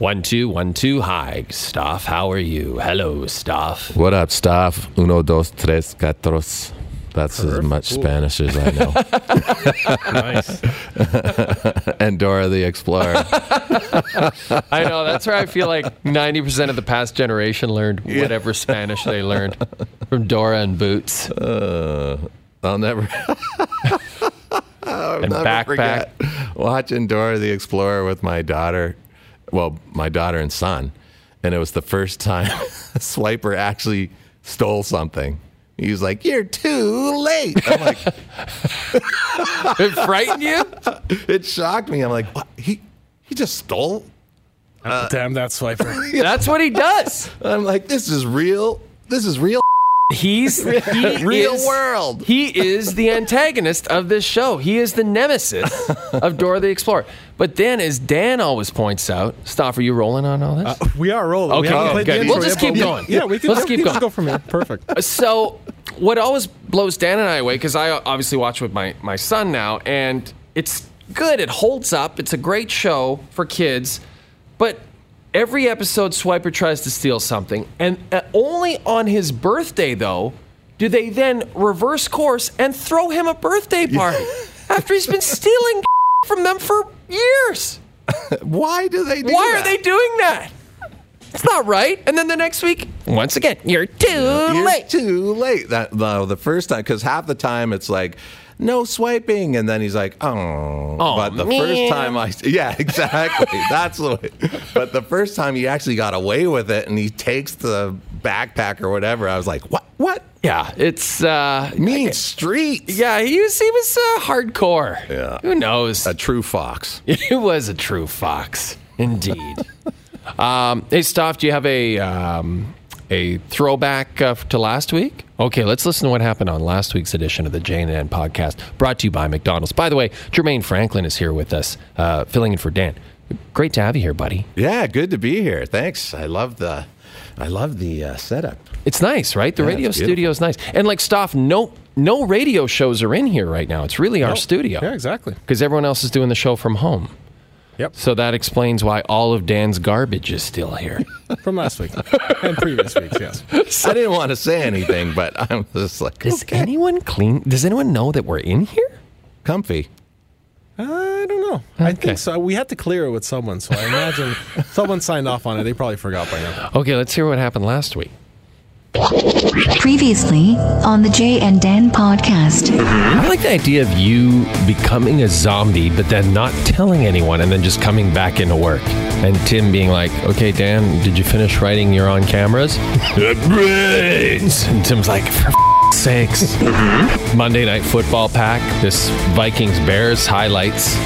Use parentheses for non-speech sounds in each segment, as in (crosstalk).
One, two, one, two. Hi, Staff. How are you? Hello, Staff. What up, staff? Uno, dos, tres, cuatros. That's as much Spanish as I know. Nice. (laughs) and Dora the Explorer. (laughs) I know. That's where I feel like 90% of the past generation learned whatever Spanish they learned from Dora and Boots Uh, I'll never, (laughs) and never Backpack. forget watching Dora the Explorer with my daughter. Well, my daughter and son. And it was the first time (laughs) Swiper actually stole something. He was like, You're too late. I'm like, (laughs) It frightened you? (laughs) It shocked me. I'm like, What? He, he just stole? Damn that swiper. That's what he does. I'm like, This is real. This is real. He's (laughs) he Real is- world. He is the antagonist of this show. He is the nemesis (laughs) of Dora the Explorer. But then, as Dan always points out, Stoff, are you rolling on all this? Uh, we are rolling. we Okay, haven't good, played the good. intro We'll just keep but we- going. Yeah, we can Let's just keep just going. go from here. Perfect. (laughs) so what always blows Dan and I away because I obviously watch with my my son now, and it's good. It holds up. It's a great show for kids, but every episode Swiper tries to steal something, and uh, only on his birthday though do they then reverse course and throw him a birthday party (laughs) after he's been stealing (laughs) from them for years. Why do they do Why that? are they doing that? It's not right. And then the next week, once again, you're too You're late. too late. That no, the first time because half the time it's like no swiping, and then he's like, oh. Oh, but the man. first time I, (laughs) yeah, exactly. (laughs) That's the way. But the first time he actually got away with it, and he takes the backpack or whatever. I was like, what? What? Yeah, it's uh Mean streets. yeah, he was he was uh, hardcore. Yeah. Who knows? A true fox. (laughs) He was a true fox, indeed. Um, hey, Staff, do you have a um, a throwback uh, to last week? Okay, let's listen to what happened on last week's edition of the Jay and Dan podcast, brought to you by McDonald's. By the way, Jermaine Franklin is here with us, uh, filling in for Dan. Great to have you here, buddy. Yeah, good to be here. Thanks. I love the, I love the uh, setup. It's nice, right? The Yeah, radio studio is nice, and like Stoff, no no radio shows are in here right now. It's really our studio. Yeah, exactly. because everyone else is doing the show from home. Yep. So that explains why all of Dan's garbage is still here. (laughs) From last week and previous weeks, yes. (laughs) I didn't want to say anything, but I'm just like, Does okay, anyone clean? Does anyone know that we're in here? comfy. Uh, I don't know. I Okay. think so. We had to clear it with someone, so I imagine (laughs) someone signed off on it. They probably forgot by now. Okay, let's hear what happened last week. Previously on the Jay and Dan podcast. I like the idea of you becoming a zombie, but then not telling anyone, and then just coming back into work. And Tim being like, "Okay, Dan, did you finish writing your on cameras?" (laughs) Brains. And Tim's like, "For f- sakes." Mm-hmm. Monday Night Football pack. This Vikings Bears highlights.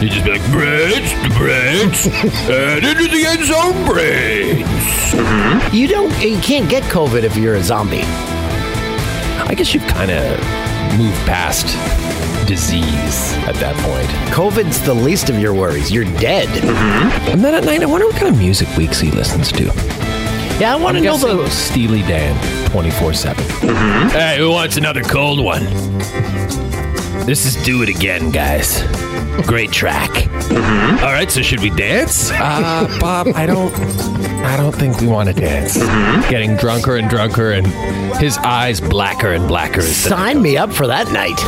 You just be like, "Brains, the brains, (laughs) and into the end zone, brains." Mm-hmm. You don't. You can't get COVID if you're a zombie. I guess you've kind of moved past disease at that point. COVID's the least of your worries. You're dead. Mm-hmm. And then at night, I wonder what kind of music Weeks he listens to. Yeah, I want to know guessing the. Steely Dan 24 7. Mm-hmm. Hey, who wants another cold one? This is Do It Again, guys. Great track. All right, so should we dance? Uh, Bob, I don't. I don't think we want to dance. Getting drunker and drunker, and his eyes blacker and blacker. As Sign me up for that night.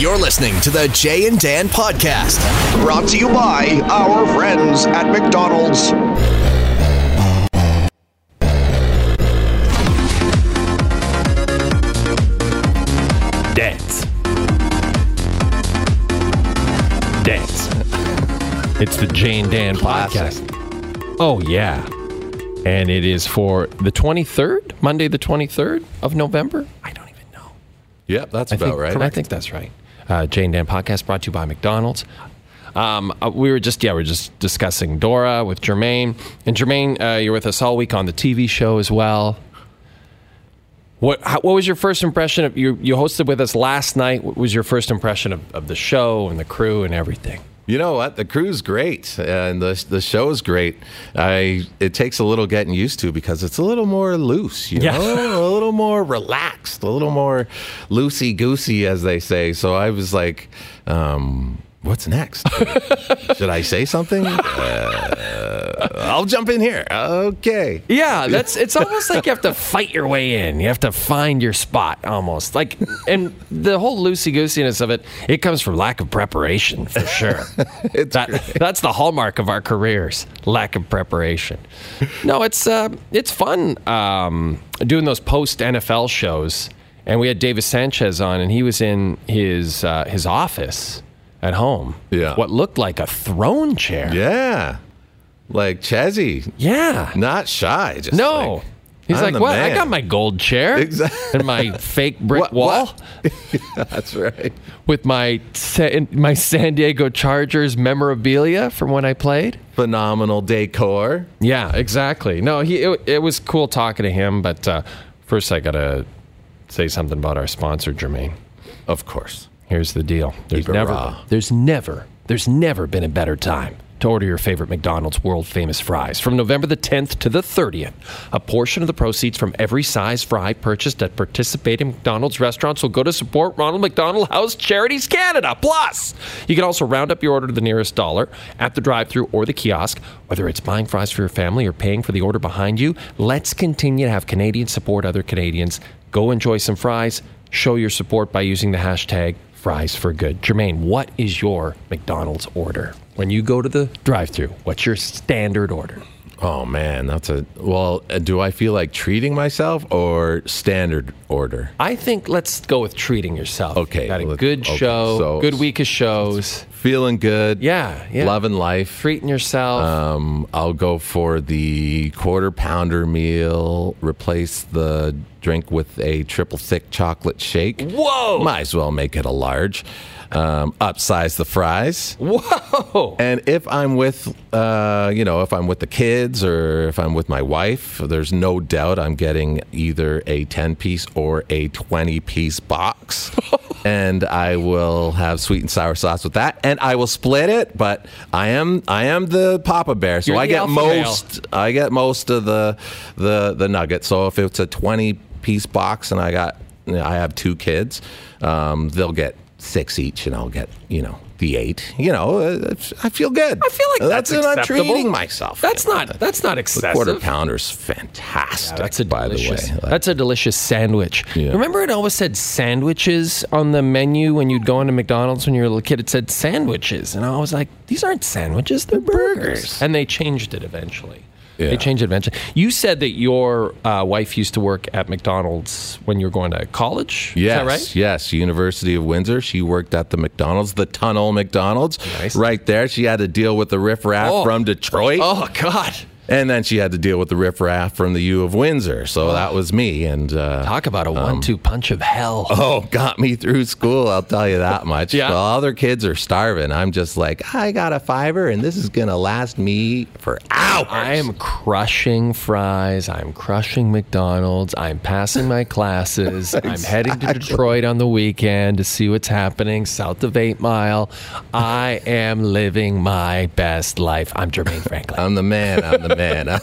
You're listening to the Jay and Dan podcast. Brought to you by our friends at McDonald's. It's the Jay and Dan podcast. Oh, yeah. And it is for the 23rd, Monday, the 23rd of November. I don't even know. Yep, that's I about think, right. I think that's right. Uh, Jay and Dan podcast brought to you by McDonald's. Um, uh, we were just yeah, we are just discussing Dora with Jermaine, and Jermaine, uh, you're with us all week on the TV show as well. What how, what was your first impression of you? You hosted with us last night. What was your first impression of, of the show and the crew and everything? You know what? The crew's great, and the the show's great. I it takes a little getting used to because it's a little more loose, you Yeah. know, a little more relaxed, a little more loosey goosey, as they say. So I was like, um, "What's next? (laughs) Should I say something?" Uh, (laughs) I'll jump in here. Okay. Yeah, that's it's almost like you have to fight your way in. You have to find your spot almost. Like and the whole loosey goosiness of it, it comes from lack of preparation for (laughs) sure. that, that's the hallmark of our careers. Lack of preparation. No, it's uh, it's fun um, doing those post NFL shows. And we had Davis Sanchez on and he was in his uh, his office at home. Yeah. What looked like a throne chair. Yeah. Like Chezzy, Yeah. not shy. Just No. like, He's I'm like, what? I got my gold chair (laughs) Exactly. and my fake brick What- wall what? (laughs) That's right. with my Sa- my San Diego Chargers memorabilia from when I played. Phenomenal decor. Yeah, exactly. No, he it, it was cool talking to him, but uh, first I gotta say something about our sponsor, Jermaine. Of course. Here's the deal. There's never, raw. there's never, there's never been a better time to order your favorite McDonald's world famous fries. From November the 10th to the 30th, a portion of the proceeds from every size fry purchased at participating McDonald's restaurants will go to support Ronald McDonald House Charities Canada. Plus, you can also round up your order to the nearest dollar at the drive-through or the kiosk. Whether it's buying fries for your family or paying for the order behind you, let's continue to have Canadians support other Canadians. Go enjoy some fries. Show your support by using the hashtag fries for good. Jermaine, what is your McDonald's order? When you go to the drive through, what's your standard order? Oh man, that's a well. Do I feel like treating myself or standard order? I think let's go with treating yourself. Okay, Got a good okay, show, so- good week of shows. Feeling good. Yeah, yeah. Loving life. Treating yourself. Um, I'll go for the quarter pounder meal. Replace the drink with a triple thick chocolate shake. Whoa! Might as well make it a large. Um, upsize the fries. Whoa! And if I'm with, uh, you know, if I'm with the kids or if I'm with my wife, there's no doubt I'm getting either a 10 piece or a 20 piece box. (laughs) and I will have sweet and sour sauce with that. And I will split it, but I am I am the Papa Bear, so You're I get alpha male. most I get most of the the the nuggets. So if it's a 20 piece box and I got I have two kids, um, they'll get six each, and I'll get you know the eight. You know, uh, I feel good. I feel like that's, not acceptable. treating myself. That's not. That's not The excessive. quarter pounder's fantastic. That's a by the way. delicious. Like, That's a delicious sandwich. Yeah. Remember, it always said sandwiches on the menu when you'd go into McDonald's when you were a little kid. It said sandwiches, and I was like, "These aren't sandwiches; they're burgers." burgers. And they changed it eventually. Yeah. They changed it eventually. You said that your uh, wife used to work at McDonald's when you were going to college. Yes, Is that right? yes. University of Windsor. She worked at the McDonald's, the Tunnel McDonald's, Nice. right there. She had to deal with the riffraff Oh. from Detroit. Oh God! And then she had to deal with the riffraff from the U of Windsor. So that was me. And uh, Talk about a one-two punch of hell. oh, got me through school. I'll tell you that much. Yeah. While other kids are starving, I'm just like, I got a fiver, and this is gonna last me for hours. I am crushing fries. I'm crushing McDonald's. I'm passing my classes. (laughs) I'm heading to Detroit on the weekend to see what's happening south of Eight Mile. I am living my best life. I'm Jermaine Franklin. I'm the man. I'm the man.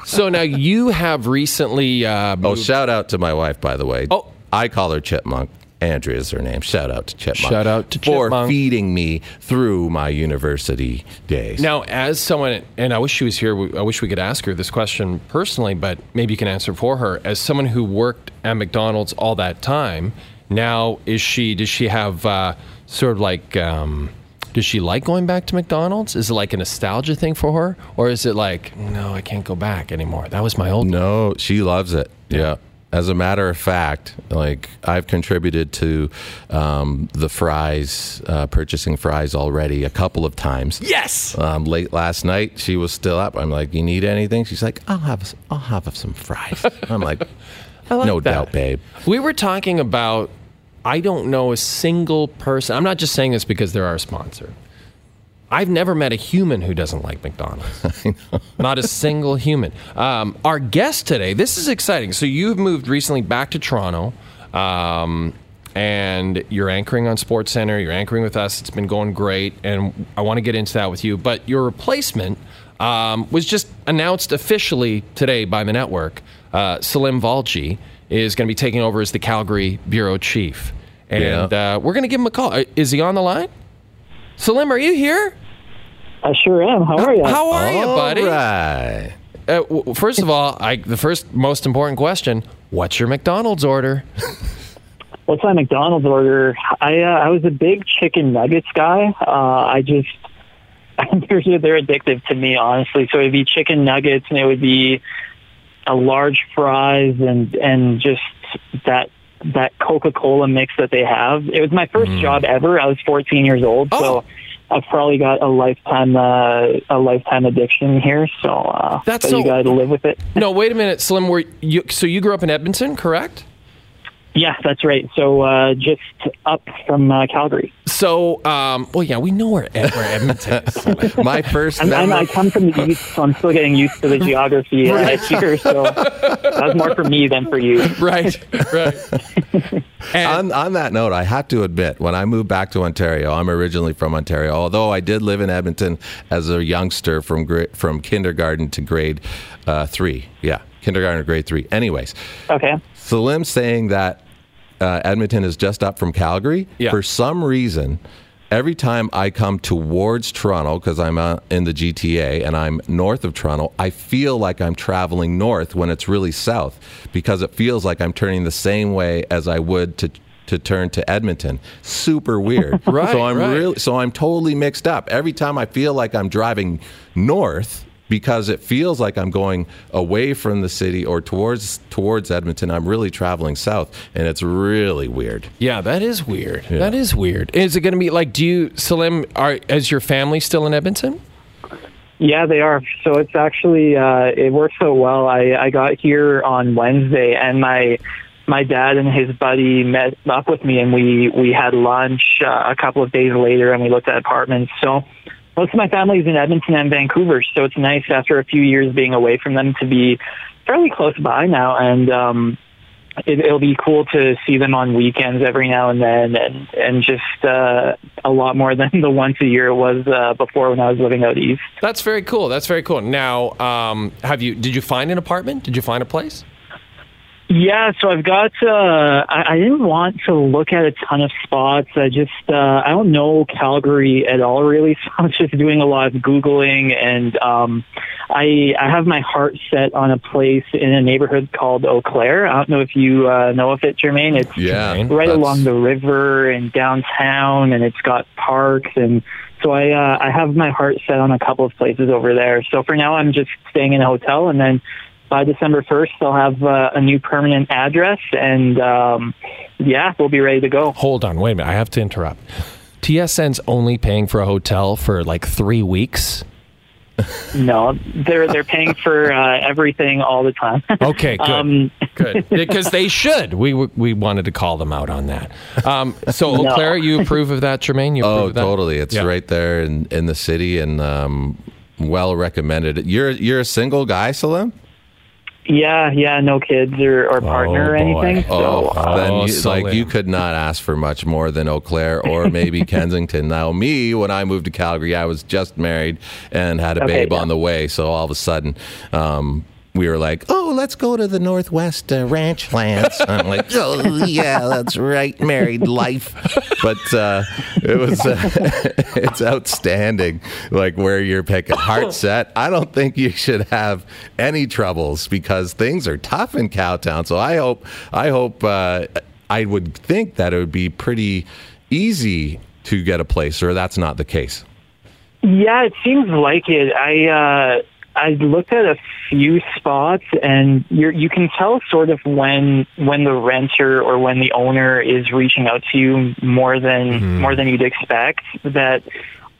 (laughs) so now you have recently. Uh, oh, shout out to my wife, by the way. Oh. I call her Chipmunk. Andrea is her name. Shout out to Chipmunk. Shout out to for Chipmunk. feeding me through my university days. Now, as someone, and I wish she was here, I wish we could ask her this question personally, but maybe you can answer for her. As someone who worked at McDonald's all that time, now is she, does she have uh, sort of like, um, does she like going back to McDonald's? Is it like a nostalgia thing for her? Or is it like, no, I can't go back anymore? That was my old No, she loves it. Yeah. As a matter of fact, like I've contributed to um, the fries, uh, purchasing fries already a couple of times. Yes! Um, late last night, she was still up. I'm like, "You need anything?" She's like, "I'll have, I'll have some fries." I'm like, (laughs) like "No that. doubt, babe." We were talking about, I don't know a single person. I'm not just saying this because they're our sponsor. I've never met a human who doesn't like McDonald's. (laughs) Not a single human. Um, our guest today, this is exciting. So you've moved recently back to Toronto, um, and you're anchoring on SportsCentre. You're anchoring with us. It's been going great, and I want to get into that with you. But your replacement um, was just announced officially today by the network. Uh, Salim Valji is going to be taking over as the Calgary bureau chief, and uh, we're going to give him a call. Uh, Is he on the line? Salim, are you here? I sure am. How are you? How are you, buddy? right. Uh, w- first of all, I, the first most important question: What's your McDonald's order? (laughs) What's my McDonald's order? I uh, I was a big chicken nuggets guy. Uh, I just (laughs) they're they're addictive to me, honestly. So it'd be chicken nuggets, and it would be a large fries, and and just that that Coca Cola mix that they have. It was my first job ever. I was 14 years old, Oh. so. I've probably got a lifetime uh, a lifetime addiction here, so uh, That's so- you got to live with it. No, wait a minute, Slim. Were you so you grew up in Edmonton, correct? Yeah, that's right. So uh, just up from uh, Calgary. So, um, well, yeah, we know where, Ed, where Edmonton is. (laughs) My first I'm, I'm, I come from the east, so I'm still getting used to the geography (laughs) uh, here. So that was more for me than for you. (laughs) right, right. And On, on that note, I have to admit, when I moved back to Ontario, I'm originally from Ontario. Although I did live in Edmonton as a youngster from gra- from kindergarten to grade uh, three. Yeah, kindergarten to grade three. Anyways, Okay. Salim saying that uh, Edmonton is just up from Calgary. Yeah. For some reason, every time I come towards Toronto, because I'm uh, in the GTA and I'm north of Toronto, I feel like I'm traveling north when it's really south because it feels like I'm turning the same way as I would to. To turn to Edmonton, super weird. (laughs) Right, So I'm right. really, so I'm totally mixed up. Every time I feel like I'm driving north because it feels like I'm going away from the city or towards towards Edmonton, I'm really traveling south, and it's really weird. yeah, that is weird. That is weird. Is it going to be like? Do you, Salim? Are is your family still in Edmonton? Yeah, they are. So it's actually uh, it works so well. I, I got here on Wednesday, and my my dad and his buddy met up with me, and we we had lunch uh, a couple of days later, and we looked at apartments. So most of my family's in Edmonton and Vancouver, so it's nice after a few years being away from them to be fairly close by now, and um, it, it'll be cool to see them on weekends every now and then, and and just uh, a lot more (laughs) than the once a year it was uh, before when I was living out east. That's very cool. That's very cool. Now, um, have you? Did you find an apartment? Did you find a place? Yeah, so I've got. Uh, I, I didn't want to look at a ton of spots. I just uh, I don't know Calgary at all really, (laughs) so I'm just doing a lot of googling, and um, I I have my heart set on a place in a neighborhood called Eau Claire. I don't know if you uh, know of it, Jermaine. It's Yeah, right that's- along the river and downtown, and it's got parks and. So I uh, I have my heart set on a couple of places over there. So for now, I'm just staying in a hotel, and then by December 1st, I'll have uh, a new permanent address, and um, yeah, we'll be ready to go. Hold on, wait a minute. I have to interrupt. TSN's only paying for a hotel for like three weeks. No, they're they're paying for uh, everything all the time. (laughs) Okay, good, Um, good. Because they should. We we wanted to call them out on that. Um, so, Eau No. Claire, you approve of that, Jermaine? You approve Oh, of that? totally. It's Yeah. right there in, in the city, and um, well recommended. You're you're a single guy, Salim. Yeah, yeah, no kids or, or partner or Oh, boy. anything. So Oh, then Oh, you, Salim. like you could not ask for much more than Eau Claire or (laughs) maybe Kensington. Now, me, when I moved to Calgary, I was just married and had a Okay, babe yeah. on the way. So all of a sudden, um, we were like, "Oh, let's go to the Northwest uh, Ranchlands." I'm like, (laughs) "Oh, yeah, that's right, married life." But uh, it was uh, (laughs) it's outstanding, like where you're picking heart (laughs) set. I don't think you should have any troubles because things are tough in Cowtown. So I hope I hope uh, I would think that it would be pretty easy to get a place, or that's not the case. Yeah, it seems like it. I uh, I looked at a few spots, and you you can tell sort of when when the renter or when the owner is reaching out to you more than more than you'd expect. That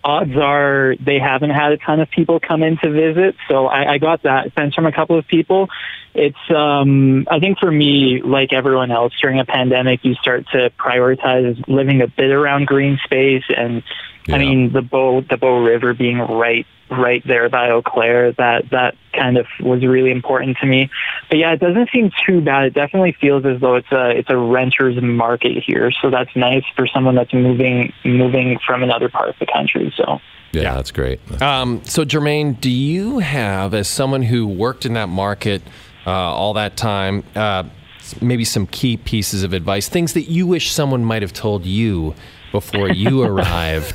odds are they haven't had a ton of people come in to visit. So I, I got that sense from a couple of people. It's um, I think for me, like everyone else during a pandemic, you start to prioritize living a bit around green space and. Yeah. I mean, the Bow the Bow River being right right there by Eau Claire, that that kind of was really important to me. But yeah, it doesn't seem too bad. It definitely feels as though it's a it's a renter's market here, so that's nice for someone that's moving moving from another part of the country. So Yeah, that's great. Um, so, Jermaine, do you have, as someone who worked in that market uh, all that time, uh, maybe some key pieces of advice, things that you wish someone might have told you before you (laughs) arrive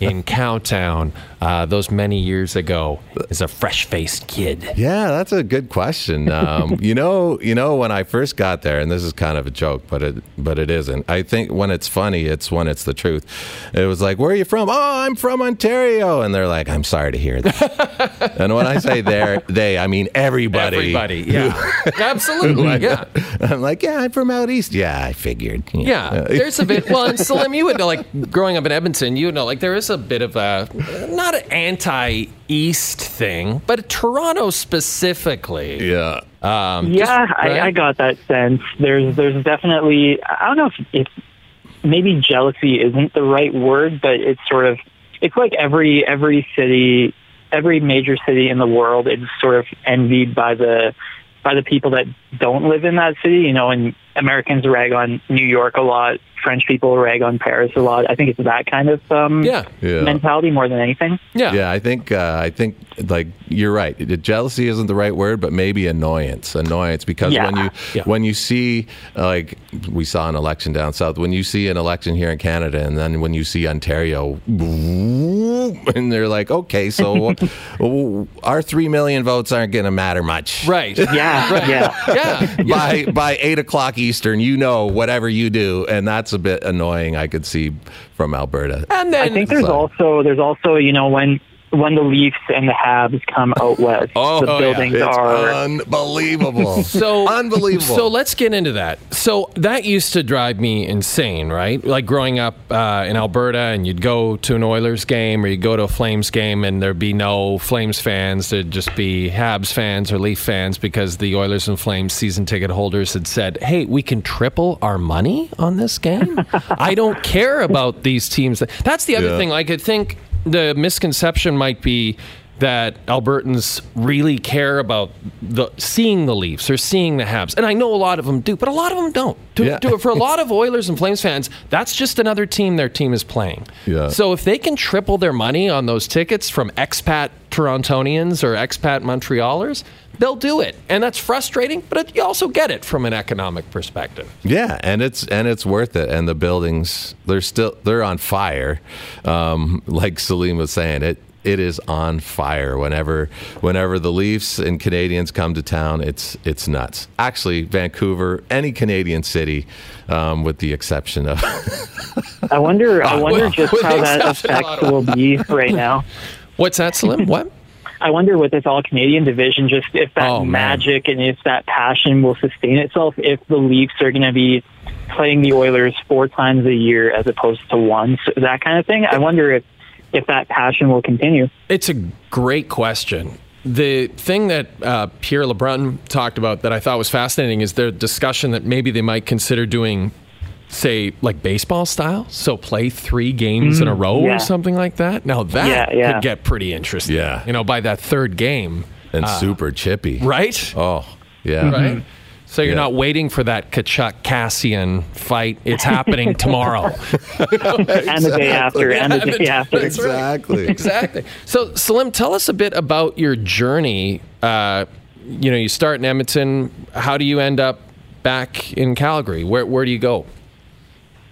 in Cowtown uh, those many years ago as a fresh faced kid? Yeah, that's a good question. (laughs) Um, you know, you know, when I first got there, and this is kind of a joke, but it, but it isn't. I think when it's funny, it's when it's the truth. It was like, "Where are you from?" "Oh, I'm from Ontario," and they're like, "I'm sorry to hear that." (laughs) and when I say they, they, I mean everybody. Everybody, yeah. Absolutely, yeah. I'm like, "Yeah, I'm from out east." Yeah, I figured. Yeah, there's a bit. Well, and Salim, you would know, like growing up in Edmonton, you know, like there is a bit of a not an anti-east thing, but Toronto specifically. yeah. Um, Yeah, just- I. I got that sense. There's there's definitely I don't know if, if maybe jealousy isn't the right word, but it's sort of it's like every every city, every major city in the world is sort of envied by the by the people that don't live in that city. You know, and Americans rag on New York a lot. French people rag on Paris a lot. I think it's that kind of um, Yeah. Yeah. mentality more than anything. Yeah. Yeah, I think uh, I think like you're right. Jealousy isn't the right word, but maybe annoyance. Annoyance because Yeah. when you Yeah. when you see like we saw an election down south, when you see an election here in Canada, and then when you see Ontario, (laughs) and they're like, okay, so (laughs) our three million votes aren't going to matter much, Right. (laughs) Yeah, Right. yeah. Yeah. By by eight o'clock Eastern, you know whatever you do, and that's a bit annoying. I could see from Alberta. And then I think there's So- also there's also you know when when the Leafs and the Habs come out west, (laughs) Oh, the oh, yeah. buildings It's are unbelievable. (laughs) so unbelievable. So let's get into that. So that used to drive me insane, right? Like growing up uh, in Alberta, and you'd go to an Oilers game or you'd go to a Flames game, and there'd be no Flames fans. There'd just be Habs fans or Leaf fans because the Oilers and Flames season ticket holders had said, "Hey, we can triple our money on this game. (laughs) I don't care about these teams." That's the other Yeah. thing. Like I could think the misconception might be that Albertans really care about the seeing the Leafs or seeing the Habs, and I know a lot of them do, but a lot of them don't. To, Yeah. to- for a lot (laughs) of Oilers and Flames fans, that's just another team their team is playing. Yeah. So if they can triple their money on those tickets from expat Torontonians or expat Montrealers, they'll do it, and that's frustrating. But it, you also get it from an economic perspective. Yeah, and it's and it's worth it. And the buildings, they're still they're on fire. Um, like Salim was saying, it it is on fire. Whenever whenever the Leafs and Canadiens come to town, it's it's nuts. Actually, Vancouver, any Canadian city, um, with the exception of (laughs) I wonder I wonder well, just how that exception of effect will be right now. (laughs) What's that, Salim? what? (laughs) I wonder with this all Canadian division, just if that Oh, man. magic and if that passion will sustain itself. If the Leafs are going to be playing the Oilers four times a year as opposed to once, that kind of thing. I wonder if if that passion will continue. It's a great question. The thing that uh, Pierre LeBrun talked about that I thought was fascinating is their discussion that maybe they might consider doing, say, like baseball style. So play three games in a mm, row yeah. or something like that. Now that Yeah, yeah. could get pretty interesting. Yeah. You know, by that third game, and uh, super chippy. right? Oh, yeah. Right? Mm-hmm. So you're Yeah. not waiting for that Tkachuk Kassian fight. It's happening (laughs) tomorrow. And the day after, and the day after. Exactly. exactly. So, Salim, tell us a bit about your journey. Uh, you know, you start in Edmonton. How do you end up back in Calgary? Where Where do you go?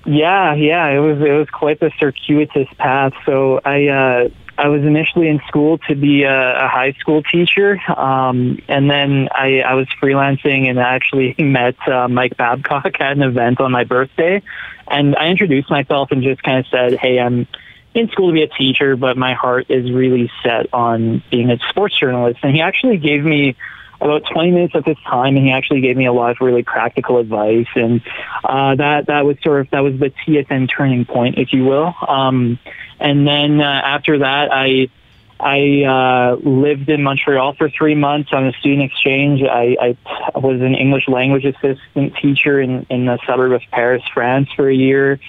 Yeah, yeah, it was it was quite the circuitous path. So I uh, I was initially in school to be a, a high school teacher, um, and then I, I was freelancing and I actually (laughs) met uh, Mike Babcock at an event on my birthday, and I introduced myself and just kind of said, "Hey, I'm." In school to be a teacher, but my heart is really set on being a sports journalist. And he actually gave me about 20 minutes of his time, and he actually gave me a lot of really practical advice, and uh, that that was sort of that was the TSN turning point, if you will. Um, and then uh, after that, I I uh, lived in Montreal for three months on a student exchange. I, I was an English language assistant teacher in, in the suburb of Paris, France, for a year.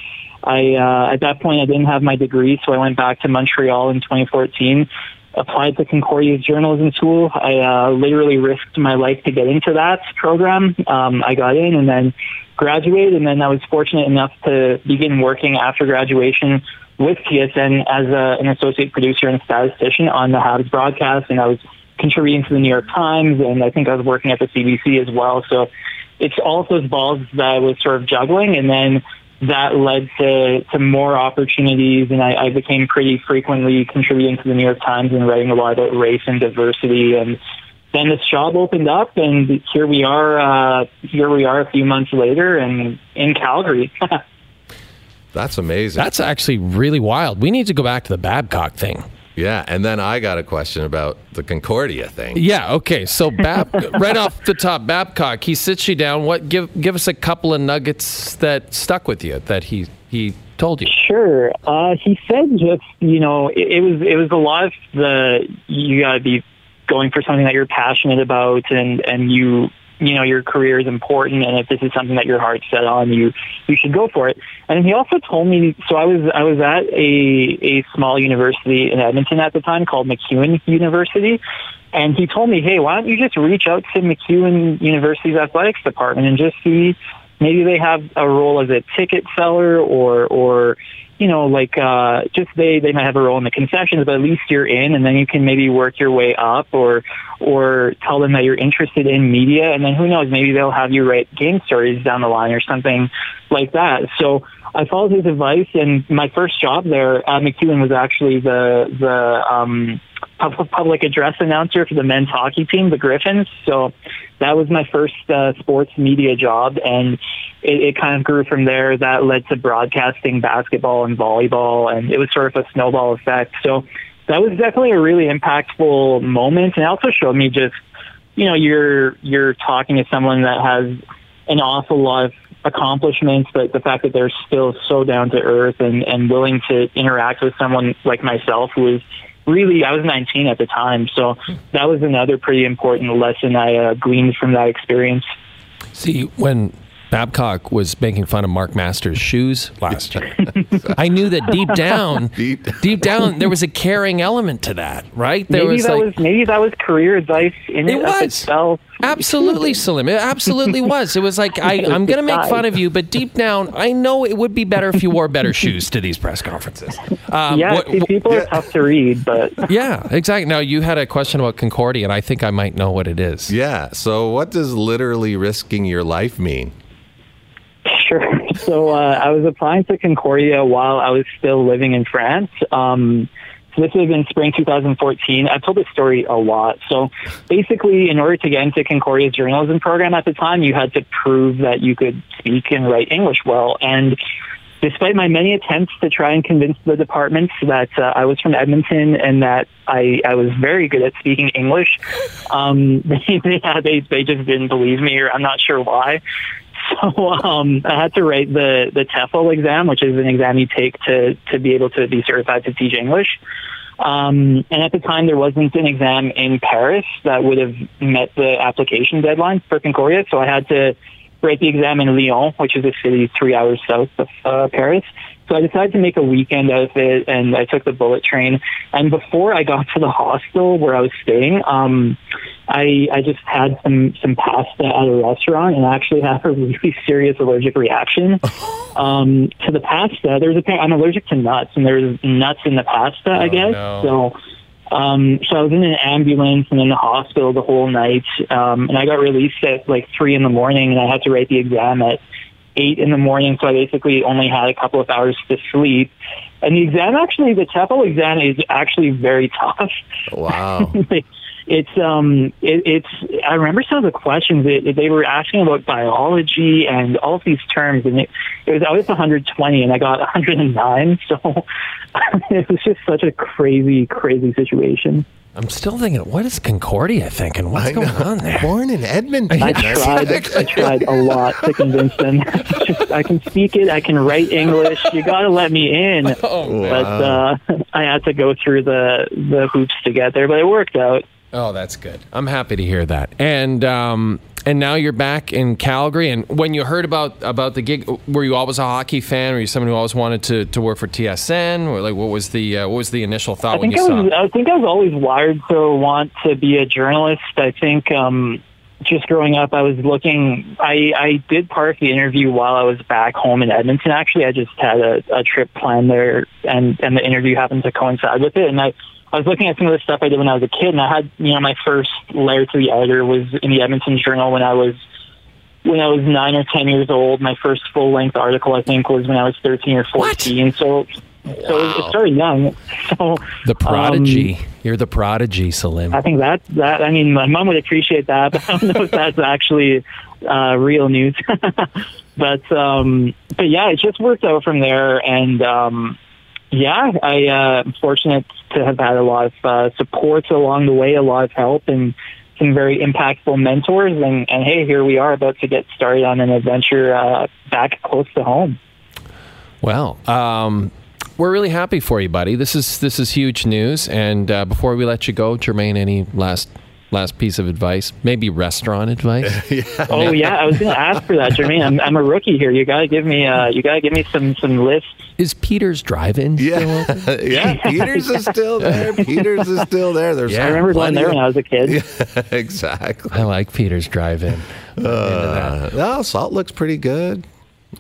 I uh, at that point I didn't have my degree, so I went back to Montreal in 2014 applied to Concordia's journalism school. I uh, literally risked my life to get into that program. Um, I got in and then graduated, and then I was fortunate enough to begin working after graduation with TSN as a, an associate producer and statistician on the Habs broadcast, and I was contributing to the New York Times, and I think I was working at the CBC as well. So it's all those balls that I was sort of juggling, and then that led to, to more opportunities, and I, I became pretty frequently contributing to the New York Times and writing a lot about race and diversity. And then this job opened up, and here we are. Uh, here we are a few months later, and in Calgary. (laughs) That's amazing. That's actually really wild. We need to go back to the Babcock thing. Yeah. And then I got a question about the Concordia thing. Yeah. Okay. So Bab, (laughs) right off the top, Babcock, he sits you down. What give give us a couple of nuggets that stuck with you that he he told you. Sure. Uh, he said just you know it, it was it was a lot of the you got to be going for something that you're passionate about and and you you know your career is important and if this is something that your heart's set on you you should go for it. And he also told me so I was I was at a a small university in Edmonton at the time called MacEwan University. And he told me, hey, why don't you just reach out to MacEwan University's athletics department and just see maybe they have a role as a ticket seller or or you know like uh just they they might have a role in the concessions but at least you're in and then you can maybe work your way up or or tell them that you're interested in media and then who knows maybe they'll have you write game stories down the line or something like that. So I followed his advice and my first job there at MacEwan was actually the the um pub- public address announcer for the men's hockey team, the Griffins. So that was my first uh, sports media job, and it, it kind of grew from there. That led to broadcasting basketball and volleyball, and it was sort of a snowball effect. So that was definitely a really impactful moment, and it also showed me just, you know, you're you're talking to someone that has an awful lot of accomplishments, but the fact that they're still so down to earth and, and willing to interact with someone like myself who is really, I was 19 at the time. So that was another pretty important lesson I uh, gleaned from that experience. See, when Babcock was making fun of Mark Masters' shoes last year, (laughs) I knew that deep down, (laughs) Deep- deep down, there was a caring element to that, right? There maybe was that like, was maybe that was career advice in it, It was. itself. Absolutely, Salim. It absolutely (laughs) was. It was like I, I'm going to make fun of you, but deep down, I know it would be better if you wore better shoes to these press conferences. Um, yeah, what- see, people are tough to read, but yeah, exactly. Now you had a question about Concordia, and I think I might know what it is. Yeah. So what does literally risking your life mean? Sure. (laughs) So uh, I was applying to Concordia while I was still living in France. Um, so this was in spring 2014. I've told this story a lot. So basically, in order to get into Concordia's journalism program at the time, you had to prove that you could speak and write English well. And despite my many attempts to try and convince the department that uh, I was from Edmonton and that I, I was very good at speaking English, um, they, (laughs) they, they just didn't believe me, or I'm not sure why. So um, I had to write the the TOEFL exam, which is an exam you take to to be able to be certified to teach English. Um, and at the time, there wasn't an exam in Paris that would have met the application deadline for Concordia, so I had to write the exam in Lyon, which is a city three hours south of uh, Paris. So I decided to make a weekend out of it, and I took the bullet train. And before I got to the hostel where I was staying, um, I I just had some some pasta at a restaurant, and I actually had a (laughs) really serious allergic reaction (laughs) um, to the pasta. There's a I'm allergic to nuts, and there's nuts in the pasta, I guess. no. So. Um, so I was in an ambulance and in the hospital the whole night, um, and I got released at like three in the morning, and I had to write the exam at eight in the morning. So I basically only had a couple of hours to sleep. And the exam actually, the TOEFL exam is actually very tough. Wow. (laughs) it's um, it, it's. I remember some of the questions that they were asking about biology and all of these terms, and it, it was I was 120 and I got 109. (laughs) So it was just such a crazy, crazy situation. I'm still thinking, what is Concordia thinking? What's going know. on there? Born in Edmonton. I tried. I tried a lot to convince them. Just, (laughs) I can speak it. I can write English. You got to let me in. Oh, But uh, I had to go through the the hoops to get there, but it worked out. Oh, that's good. I'm happy to hear that. And um, and now you're back in Calgary. And when you heard about about the gig, were you always a hockey fan? Were you someone who always wanted to, to work for TSN? Or like, what was the uh, what was the initial thought I when think you I saw? was. I think I was always wired to want to be a journalist. I think um, just growing up, I was looking. I I did part of the interview while I was back home in Edmonton. Actually, I just had a, a trip planned there, and and the interview happened to coincide with it. And I I was looking at some of the stuff I did when I was a kid, and I had you know my first letter to the editor was in the Edmonton Journal when I was when I was nine or ten years old. My first full length article, I think, was when I was thirteen or fourteen. So, so it's very young. (laughs) So The prodigy. um, You're the prodigy, Salim. I think that that I mean, my mom would appreciate that, (laughs) but I don't know if that's actually uh, real news. (laughs) but um, but yeah, it just worked out from there, and um, yeah, I uh, am fortunate to have had a lot of uh, support along the way, a lot of help, and some very impactful mentors. And, and hey, here we are about to get started on an adventure uh, back close to home. Well, um, we're really happy for you, buddy. This is this is huge news. And uh, before we let you go, Jermaine, any last last piece of advice? Maybe restaurant advice? (laughs) Oh yeah, I was going (laughs) to ask for that, Jermaine. I'm, I'm a rookie here. You got to give me uh, you got to give me some some lists. Is Peter's Drive-In still Yeah, open? (laughs) yeah. Peters is still there. Peters is still there. There's Yeah. I remember going there of- when I was a kid. Yeah, exactly. I like Peter's Drive-In. Uh, no, salt looks pretty good.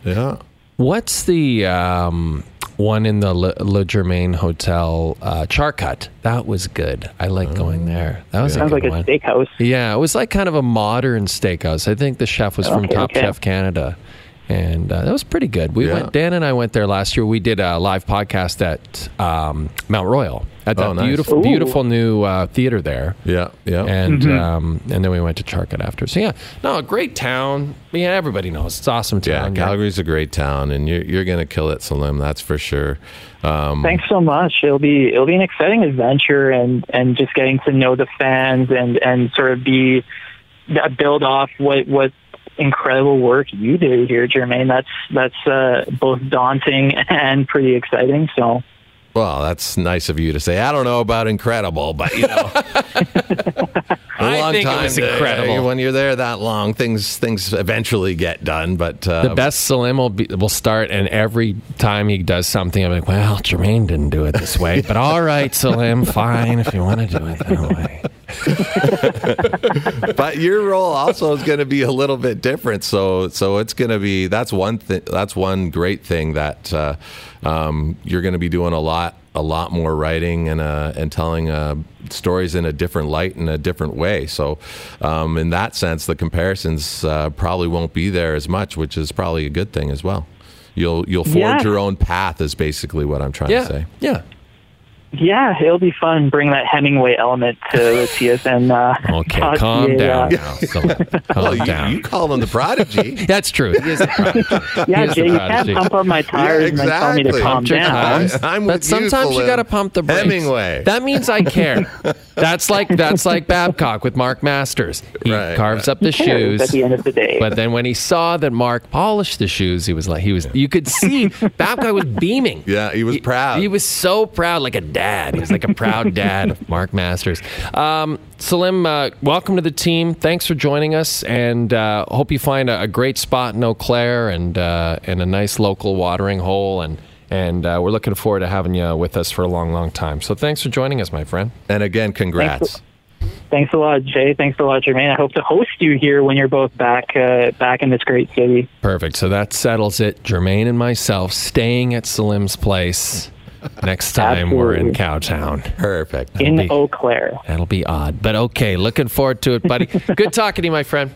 Yeah. What's the um, one in the Le, Le Germain Hotel, uh, Charcut? That was good. I like going there. That was Sounds like good a one. steakhouse. Yeah, it was like kind of a modern steakhouse. I think the chef was from Okay, Top okay. Chef Canada. And uh, that was pretty good. We Yeah. went. Dan and I went there last year. We did a live podcast at um, Mount Royal at that Oh, nice. beautiful, Ooh. beautiful new uh, theater there. Yeah. Yeah. And Mm-hmm. um, and then we went to Charcut after. So yeah, no, a great town. Yeah, everybody knows it's an awesome yeah. town. Calgary's a great town, and you're you're gonna kill it, Salim. That's for sure. Um, Thanks so much. It'll be it'll be an exciting adventure, and and just getting to know the fans and and sort of be that build off what what incredible work you do here, Jermaine. That's that's uh, both daunting (laughs) and pretty exciting. So Well, that's nice of you to say. I don't know about incredible, but you know, (laughs) a I long think it time was to- incredible. when you're there that long. Things things eventually get done, but uh, The best Salim will, be, will start, and every time he does something, I'm like, well, Jermaine didn't do it this way. (laughs) But all right, Salim, fine, if you want to do it that way. (laughs) but your role also is going to be a little bit different. So so it's going to be that's one thing. That's one great thing that uh, um, you're going to be doing a lot a lot more writing and uh, and telling uh, stories in a different light in a different way. So um, in that sense, the comparisons uh, probably won't be there as much, which is probably a good thing as well. You'll you'll forge Yeah. your own path is basically what I'm trying to say. yeah. Yeah, it'll be fun. Bring that Hemingway element to the (laughs) TSN. Uh, Okay, dossier, calm uh, down (laughs) now, Salim. Calm Well, you, down. you call him the prodigy. (laughs) That's true. He is a prodigy. Yeah, He is Jay, the you can't pump up my tires and then tell me to exactly. calm Pump your down. tires. I'm but with you, sometimes you got to pump the brakes. Hemingway. That means I care. that's like that's like Babcock with Mark Masters. He Right, carves right. up the Who cares shoes. At the end of the day, But then when he saw that Mark polished the shoes, he was like, he was, you could see Babcock was beaming. Yeah, he was proud. He was so proud, like a dad. He was like a proud dad of Mark Masters. Um, Salim, uh, welcome to the team. Thanks for joining us, and uh, hope you find a, a great spot in Eau Claire and uh, and a nice local watering hole. And and uh, we're looking forward to having you with us for a long, long time. So thanks for joining us, my friend. And again, congrats. Thanks a lot, Jay. Thanks a lot, Jermaine. I hope to host you here when you're both back uh, back in this great city. Perfect. So that settles it. Jermaine and myself staying at Salim's place next time we're in Cowtown. Perfect. In be- Eau Claire. That'll be odd, but okay. Looking forward to it, buddy. (laughs) Good talking to you, my friend.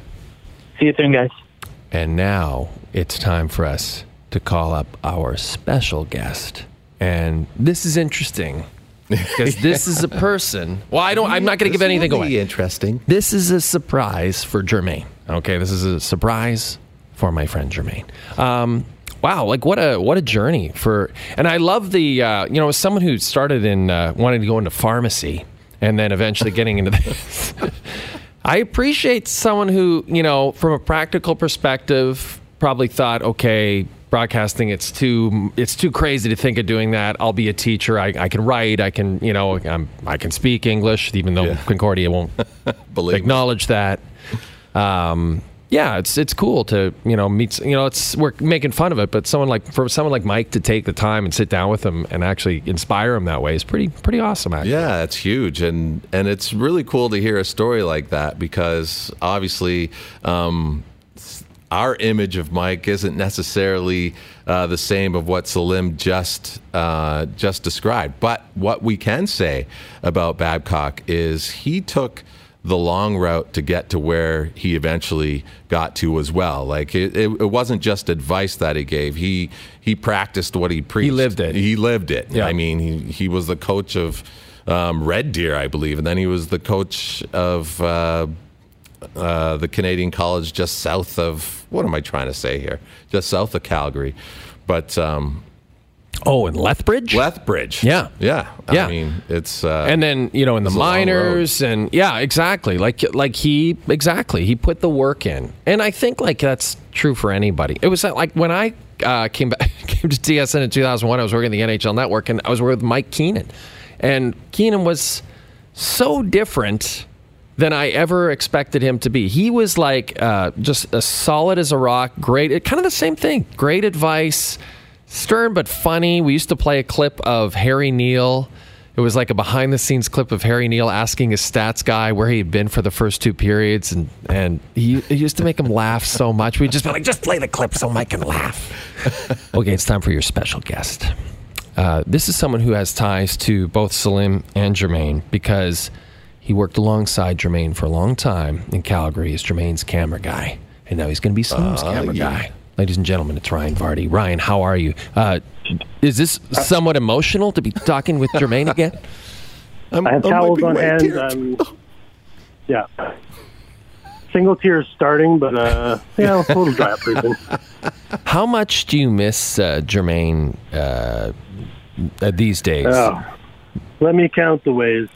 See you soon, guys. And now it's time for us to call up our special guest. And this is interesting because (laughs) this is a person. Well, I don't. I'm not going to give anything away. Interesting. This is a surprise for Jermaine. Okay, this is a surprise for my friend Jermaine. Um, wow, like what a what a journey for. And I love the uh, you know as someone who started in uh, wanting to go into pharmacy and then eventually getting into this. (laughs) I appreciate someone who you know from a practical perspective probably thought okay. Broadcasting, it's too it's too crazy to think of doing that. I'll be a teacher. I, I can write. I can you know I'm, I can speak English, even though Yeah. Concordia won't (laughs) acknowledge that. Um, yeah, it's it's cool to you know meet. You know, it's we're making fun of it, but someone like for someone like Mike to take the time and sit down with him and actually inspire him that way is pretty pretty awesome. Actually, Yeah, it's huge, and and it's really cool to hear a story like that because obviously. Um, our image of Mike isn't necessarily uh, the same of what Salim just uh, just described. But what we can say about Babcock is he took the long route to get to where he eventually got to as well. Like it, it, it wasn't just advice that he gave. He he practiced what he preached. He lived it. He lived it. Yeah. I mean, he he was the coach of um, Red Deer, I believe, and then he was the coach of. Uh, uh, the Canadian college just south of what am I trying to say here? Just south of Calgary, but um, Oh, and Lethbridge. Lethbridge. Yeah. yeah, Yeah. I mean, it's uh, and then you know in the It's a long minors and yeah exactly like like he exactly he put the work in and i think like that's true for anybody it was uh, like when i uh, came back (laughs) came to tsn in 2001 i was working the nhl network and i was working with mike keenan and keenan was so different than I ever expected him to be. He was like uh, just as solid as a rock, great, kind of the same thing. Great advice, stern but funny. We used to play a clip of Harry Neale. It was like a behind the scenes clip of Harry Neale asking his stats guy where he'd been for the first two periods. And, and he, he used to make him laugh so much. We'd just be like, just play the clip so Mike can laugh. (laughs) okay, it's time for your special guest. Uh, this is someone who has ties to both Salim and Jermaine because he worked alongside Jermaine for a long time in Calgary as Jermaine's camera guy. And now he's going to be Salim's camera guy. Ladies and gentlemen, it's Ryan Vardy. Ryan, how are you? Uh, is this somewhat emotional to be talking with Jermaine again? (laughs) I'm, I have I might towels be on hand. Um, (laughs) yeah. Single tears starting, but uh, yeah, a little dry up. (laughs) How much do you miss uh, Jermaine uh, uh, these days? Oh, let me count the ways.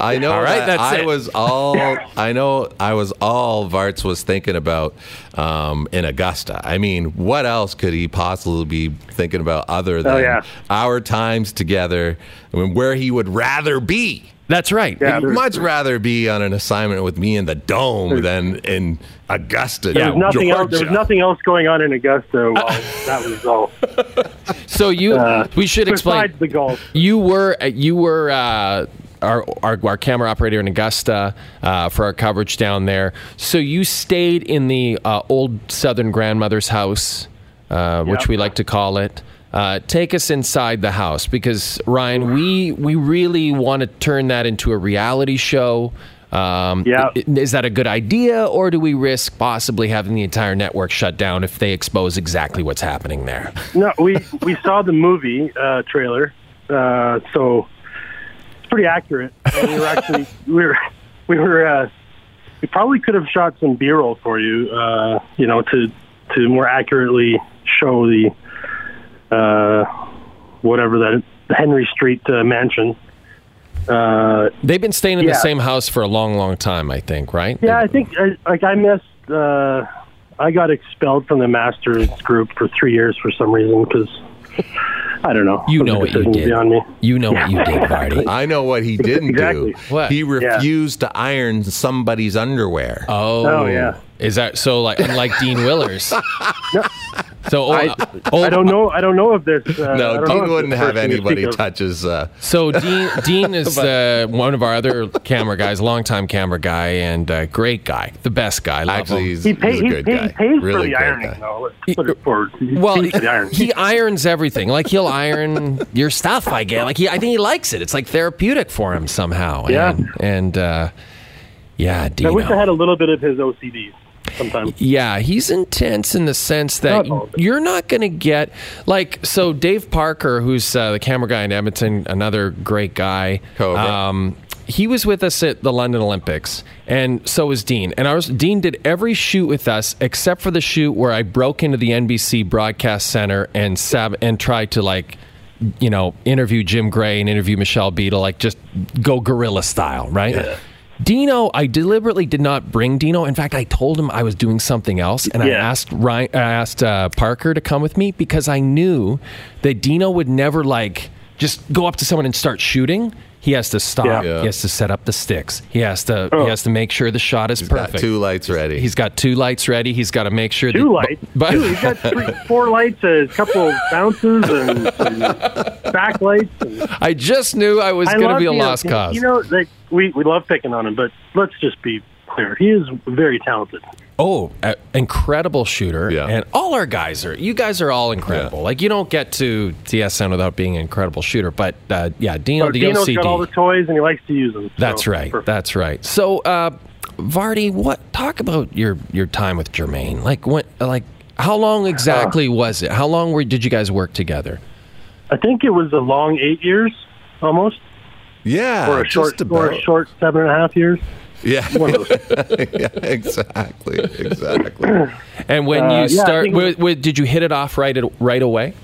I know. All right, that that's I it. was all. I know. I was all Varts was thinking about um, in Augusta. I mean, what else could he possibly be thinking about other than Oh, yeah. our times together? I mean, where he would rather be. That's right. Yeah. He'd much rather be on an assignment with me in the dome than in Augusta. There was nothing else. There was nothing else going on in Augusta. While that was all. (laughs) So you, Uh, we should explain. Besides the golf. You were you were uh, our, our our camera operator in Augusta uh, for our coverage down there. So you stayed in the uh, old Southern grandmother's house, uh, which we like to call it. Uh, take us inside the house because Ryan, we we really want to turn that into a reality show. Um, Yeah. Is that a good idea, or do we risk possibly having the entire network shut down if they expose exactly what's happening there? No, we we saw the movie uh, trailer, uh, so pretty accurate. And we were actually (laughs) we were we were uh, we probably could have shot some B-roll for you, uh, you know, to to more accurately show the uh, whatever that Henry Street uh, mansion. Uh, They've been staying in the same house for a long, long time, I think, right? yeah, I think I, like I missed. Uh, I got expelled from the masters group for three years for some reason because (laughs) I don't know. You know what you did. Beyond me. You know what you did, (laughs) Vardy. I know what he didn't Exactly. do. What? He refused to iron somebody's underwear. Oh, Oh, yeah. Is that so? Like, unlike Dean Willers. (laughs) So, oh, I, oh, I don't know. I don't know if there's. Uh, no, Dean wouldn't have anybody speak of- touch his. Uh, So Dean, Dean is (laughs) uh, one of our other camera guys, longtime camera guy, and uh, great guy, the best guy. Love actually, he's, He, pay, he's a good pay, guy. he pays really for the ironing, guy. though. Let's put it forward. He well, pays for the ironing. he irons everything. Like he'll iron your stuff. I get. Like he, I think he likes it. It's like therapeutic for him somehow. Yeah. And, and uh, yeah, I wish I had a little bit of his OCD sometimes. Yeah, he's intense in the sense that Not all of it. you're not going to get like so. Dave Parker, who's uh, the camera guy in Edmonton, another great guy. Cobra. Um, he was with us at the London Olympics, and so was Dean. And ours, Dean did every shoot with us except for the shoot where I broke into the NBC broadcast center and sab- and tried to like, you know, interview Jim Gray and interview Michelle Beadle, like just go guerrilla style, right? Dino, I deliberately did not bring Dino. In fact, I told him I was doing something else, and I asked Ryan, I asked uh, Parker to come with me because I knew that Dino would never like just go up to someone and start shooting. He has to stop. Yeah. Yeah. He has to set up the sticks. He has to. Oh. He has to make sure the shot is He's perfect. got two lights ready. He's got two lights ready. He's got to make sure Two that, lights. But, Two. He's got three, four lights, a couple of bounces, and some backlights. And (laughs) I just knew I was going to be a Dino. lost cause. You know, like we we love picking on him, but let's just be clear. He is very talented. Oh, uh, incredible shooter. Yeah. And all our guys are, you guys are all incredible. Yeah. Like, you don't get to TSN without being an incredible shooter. But uh, yeah, Dino, But the Dino's OCD. got all the toys and he likes to use them. so That's right. perfect. That's right. So, uh, Vardy, what? Talk about your your time with Jermaine. Like, what? Like, how long exactly was it? How long were, did you guys work together? I think it was a long eight years, almost, Yeah, or a just short, about. or a short seven and a half years. Yeah, One of those. (laughs) yeah, exactly, exactly. (clears throat) And when Uh, you yeah, start, think it was- w- w- did you hit it off right right away?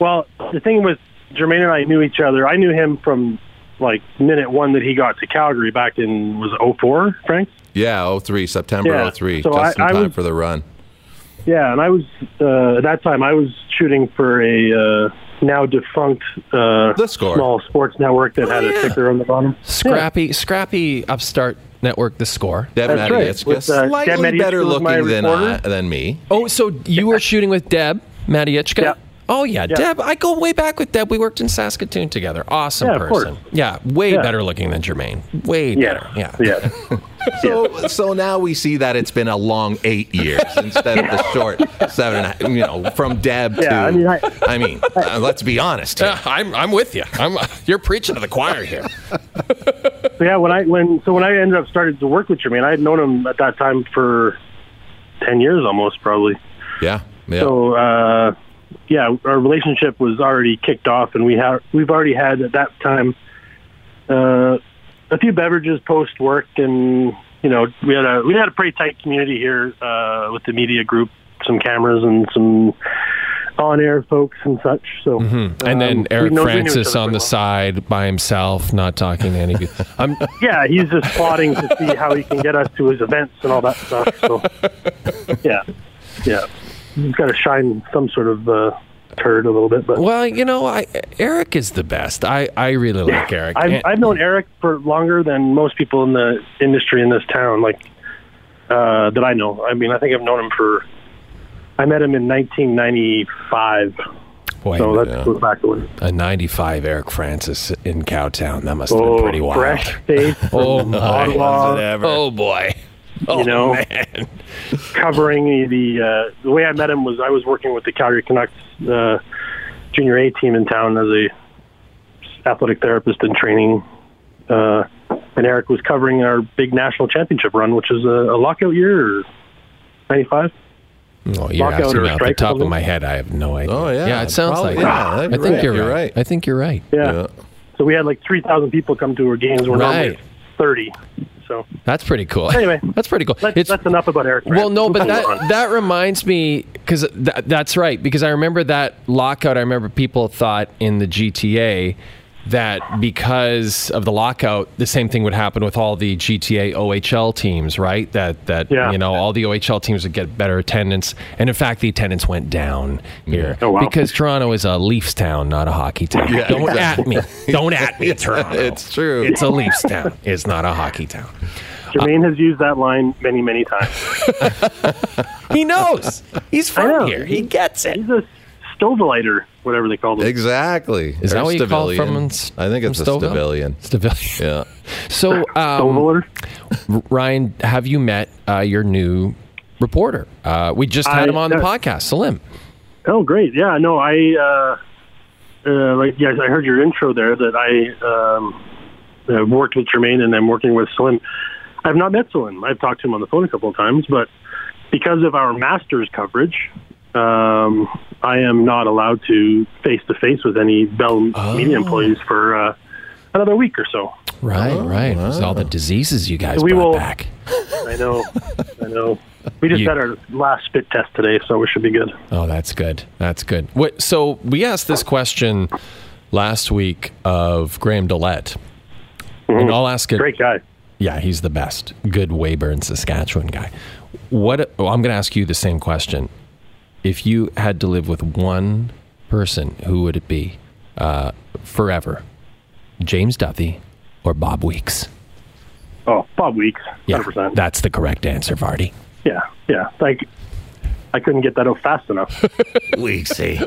Well, the thing was, Jermaine and I knew each other. I knew him from like minute one that he got to Calgary back in was it 04, Frank? Yeah, 03, September Yeah, 03, so just I- in time was- for the run. Yeah, and I was uh, at that time I was shooting for a uh, now defunct uh, The Score. small sports network that had yeah. a sticker on the bottom. Scrappy, scrappy upstart network, the score. Deb That's right. With, uh, slightly Matejicka better looking than I, than me. Oh, so you were shooting with Deb Matejicka? Yeah. Oh yeah, Yeah. Deb. I go way back with Deb. We worked in Saskatoon together. Awesome Yeah, of course. person. Yeah, way Yeah. better looking than Jermaine. Way Yeah, better. Yeah. yeah. (laughs) So, so now we see that it's been a long eight years (laughs) instead of the short seven and a half. You know, from Deb to. I mean, I- I mean, uh, let's be honest. Here. Yeah, I'm, I'm with you. I'm, (laughs) you're preaching to the choir here. So yeah, when I when so when I ended up started to work with Jermaine, I had known him at that time for ten years almost, probably. Yeah, yeah. So uh, yeah, our relationship was already kicked off, and we have we've already had at that time uh, a few beverages post work, and you know we had a we had a pretty tight community here uh, with the media group, some cameras and some on air folks and such. So And then um, we Eric know- we knew each Francis on the well. side by himself, not talking to any. I'm, (laughs) Yeah, he's just plotting to see how he can get us to his events and all that stuff. So, (laughs) yeah, yeah, he's got to shine some sort of uh, turd a little bit. But well, you know, I, Eric is the best. I, I really like Eric. I've, And- I've known Eric for longer than most people in the industry in this town, like uh, that I know. I mean, I think I've known him for. I met him in 1995, boy, so that yeah. goes back to when. a 95 Eric Francis in Cowtown. That must have been Oh, pretty wild. fresh face, (laughs) Oh, my. Ottawa, Oh, boy. (laughs) Oh, you know, man. covering the uh, the way I met him was I was working with the Calgary Canucks uh, junior A team in town as a athletic therapist in training, uh, and Eric was covering our big national championship run, which is a, a lockout year, '95. Oh, you're Lockout asking me off the strike top of my head. I have no idea. Oh, yeah. Yeah, it sounds Probably- like yeah, that. I think right. you're, You're right. right. I think you're right. Yeah. Yeah. So we had like 3,000 people come to our games. We're Right. normally 30. So That's pretty cool. Anyway, (laughs) that's pretty cool. It's that's enough about Eric. well, no, but that that reminds me because th- that's right. Because I remember that lockout. I remember people thought in the GTA that because of the lockout, the same thing would happen with all the GTA OHL teams, right? That that Yeah. you know all the OHL teams would get better attendance, and in fact, the attendance went down here Oh, wow. because Toronto is a Leafs town, not a hockey town. Yeah, Don't exactly. at me. Don't at me, (laughs) Toronto. It's true. It's a Leafs town. It's not a hockey town. Jermaine uh, has used that line many, many times. (laughs) He knows. He's I from here. He gets it. He's a stoveliter, whatever they call them. Exactly. Is that Or what you call it from? in S- I think it's a Stouffville? civilian. Stavilian. Yeah. (laughs) So, um, Ryan, have you met uh, your new reporter? Uh, we just had I- him on the uh, podcast, Salim. Oh, great! Yeah, no, I uh, uh, like yes, I heard your intro there that I um, worked with Jermaine and I'm working with Slim. I've not met Slim. I've talked to him on the phone a couple of times, but because of our Masters coverage, um, I am not allowed to face to face with any Bell media employees for uh, another week or so. Right, right. There's all the diseases you guys We brought will- back. (laughs) I know, I know. We just You- had our last spit test today, so we should be good. Oh, that's good. That's good. What, so we asked this question last week of Graham Gillette, and I'll ask it. Mm-hmm. Great guy. Yeah, he's the best. Good Weyburn, Saskatchewan guy. What? Oh, I'm going to ask you the same question. If you had to live with one person, who would it be uh, forever? James Duthie or Bob Weeks? Oh, Bob Weeks, Yeah, 100%. that's the correct answer, Vardy. Yeah, yeah. Like I couldn't get that out fast enough. (laughs) We see.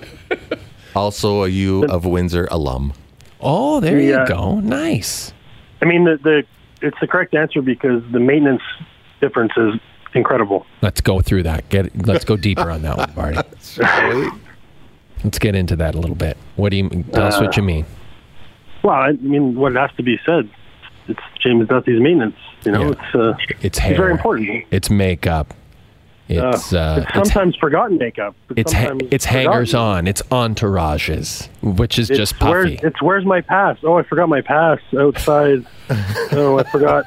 Also, a U of Windsor alum. Oh, there Yeah. you go. Nice. I mean, the, the it's the correct answer because the maintenance difference is incredible. Let's go through that. Get let's go deeper on that one, Barty. (laughs) Let's get into that a little bit. What do you tell us what you mean? Well, I mean, what has to be said, it's James Duthie's maintenance. You know, Yeah. it's uh, It's hair. it's very important. It's makeup. It's Uh, uh, it's sometimes forgotten makeup. it's ha- it's hangers on. It's entourages, which is It's just where's, puffy. it's where's my pass? Oh, I forgot my pass outside. (laughs) oh, I forgot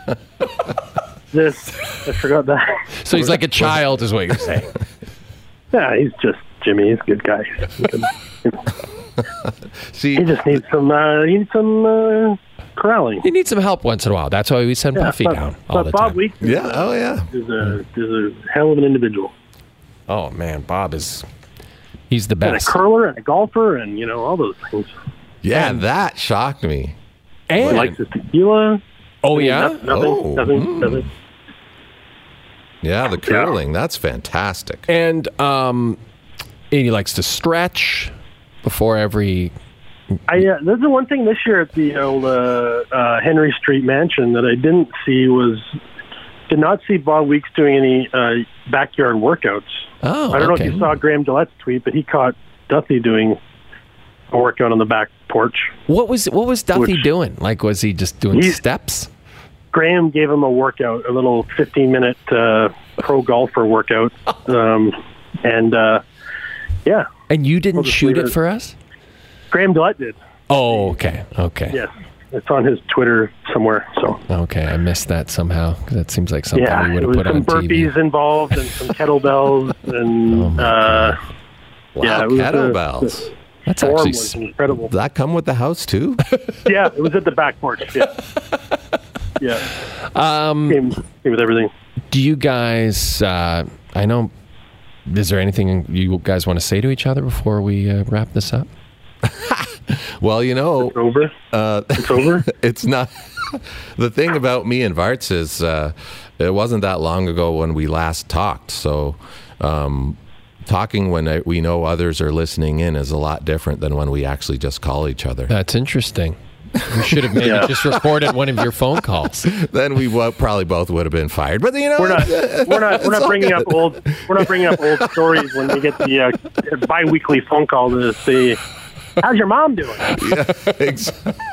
this. I forgot that. So he's like a child, is what you're (laughs) saying. Yeah, he's just Jimmy. He's a good guy. (laughs) See, He just needs some. Uh, he needs some uh, corralling. He needs some help once in a while. That's why we send Puffy but, down all but the Bob time. Weeks yeah, oh yeah. is a is a hell of an individual. Oh man, Bob is he's the best. And a curler and a golfer and you know all those things. Yeah, that shocked me. He And likes his tequila. oh yeah, Nothing. Nothing. Oh, nothing, mm. nothing. Yeah, the curling, that's fantastic. and um, and he likes to stretch before every. I uh, there's the one thing this year at the old uh, uh, Henry Street Mansion that I didn't see was did not see Bob Weeks doing any uh, backyard workouts. Oh, I don't okay. know if you saw Graham Gillette's tweet, but he caught Duthie doing a workout on the back porch. What was what was Duthie Which- doing? Like, was he just doing steps? Graham gave him a workout, a little 15 minute uh, pro golfer workout, (laughs) um, and uh, yeah, And you didn't just shoot leave it it. for us? Graham Gillette did. Oh, okay, okay, Yes, it's on his Twitter somewhere. So. okay. I missed that somehow 'cause that seems like something Yeah, we would it have was put some on burpees involved and some (laughs) kettlebells and Oh my uh, Wow, Yeah, it was, uh, kettlebells. That's actually incredible. Does that come with the house too? (laughs) yeah, it was at the back porch. Yeah, yeah. Um, came, came with everything. Do you guys? Uh, I know. Is there anything you guys want to say to each other before we uh, wrap this up? (laughs) well, you know, It's over. uh, It's over. (laughs) it's not. (laughs) the thing about me and Varts is uh, it wasn't that long ago when we last talked. So, um, talking when I, we know others are listening in is a lot different than when we actually just call each other. That's interesting. You should have maybe Yeah. just recorded one of your phone calls. (laughs) then we wo- probably both would have been fired. But you know, We're not. (laughs) We're not. We're not bringing good. up old. We're not bringing up old (laughs) stories when we get the uh, biweekly phone call to see "How's your mom doing?" Ex-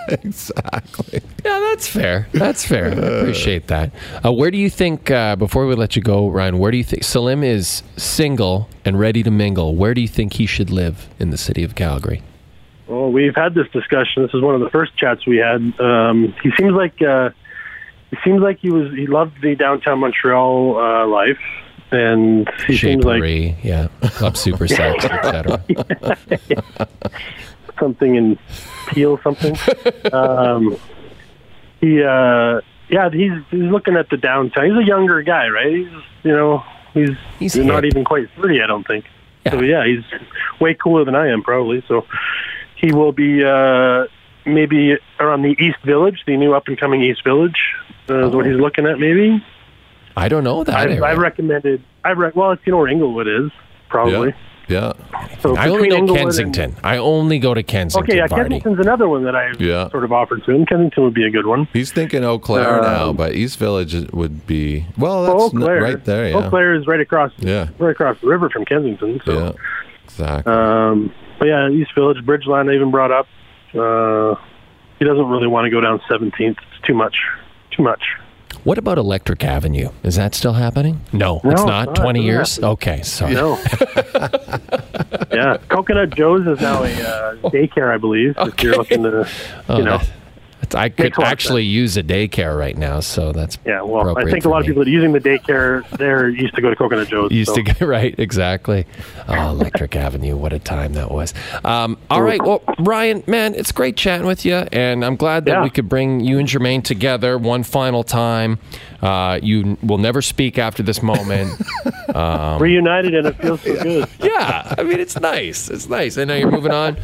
exactly. Yeah, that's fair. That's fair. I appreciate that. Uh, where do you think, uh, before we let you go, Ryan, where do you think Salim is single and ready to mingle? Where do you think he should live in the city of Calgary? Well, we've had this discussion. This is one of the first chats we had. Um, he seems like uh, he seems like he was he loved the downtown Montreal uh, life, and he seems like yeah, club super (laughs) sex, etc. (laughs) something in Peel something. um, he uh, yeah, he's he's looking at the downtown. He's a younger guy, right? He's you know he's He's not hip. even quite thirty, I don't think. So Yeah. yeah, he's way cooler than I am probably. So he will be uh, maybe around the East Village, the new up and coming East Village. Uh, is what he's looking at maybe. I don't know that. I. I recommended. I re- well, if you know where Inglewood is, probably. Yeah. So I only know Inglewood and- Kensington. I only go to Kensington. Okay, yeah, Vardy. Kensington's another one that I Yeah. sort of offered to him. Kensington would be a good one. He's thinking Eau Claire now, Um, but East Village would be well. Well, That's Eau Claire, right there. Yeah. Eau Claire is right across, Yeah. right across the river from Kensington. So, Yeah. Exactly. um, but yeah, East Village, Bridgeland, I even brought up. Uh, he doesn't really want to go down 17th. It's too much. Too much. What about Electric Avenue? Is that still happening? No, No, it's it's not. not. Twenty years. doesn't Okay, sorry. No. (laughs) yeah, Coconut Joe's is now a uh, daycare, I believe. If you're looking to, Oh, you know. that- that's- I could Makes a lot of actually use a daycare right now, so that's Yeah, well, I think a lot of people that are using the daycare there used to go to Coconut Joe's. used so. to get (laughs) right exactly. Oh, Electric Avenue, what a time that was. Um, all right, well, Ryan, man, it's great chatting with you, and I'm glad that Yeah. we could bring you and Jermaine together one final time. Uh, you will never speak after this moment. (laughs) reunited, and it feels so good. (laughs) yeah, I mean, it's nice. It's nice. I know you're moving on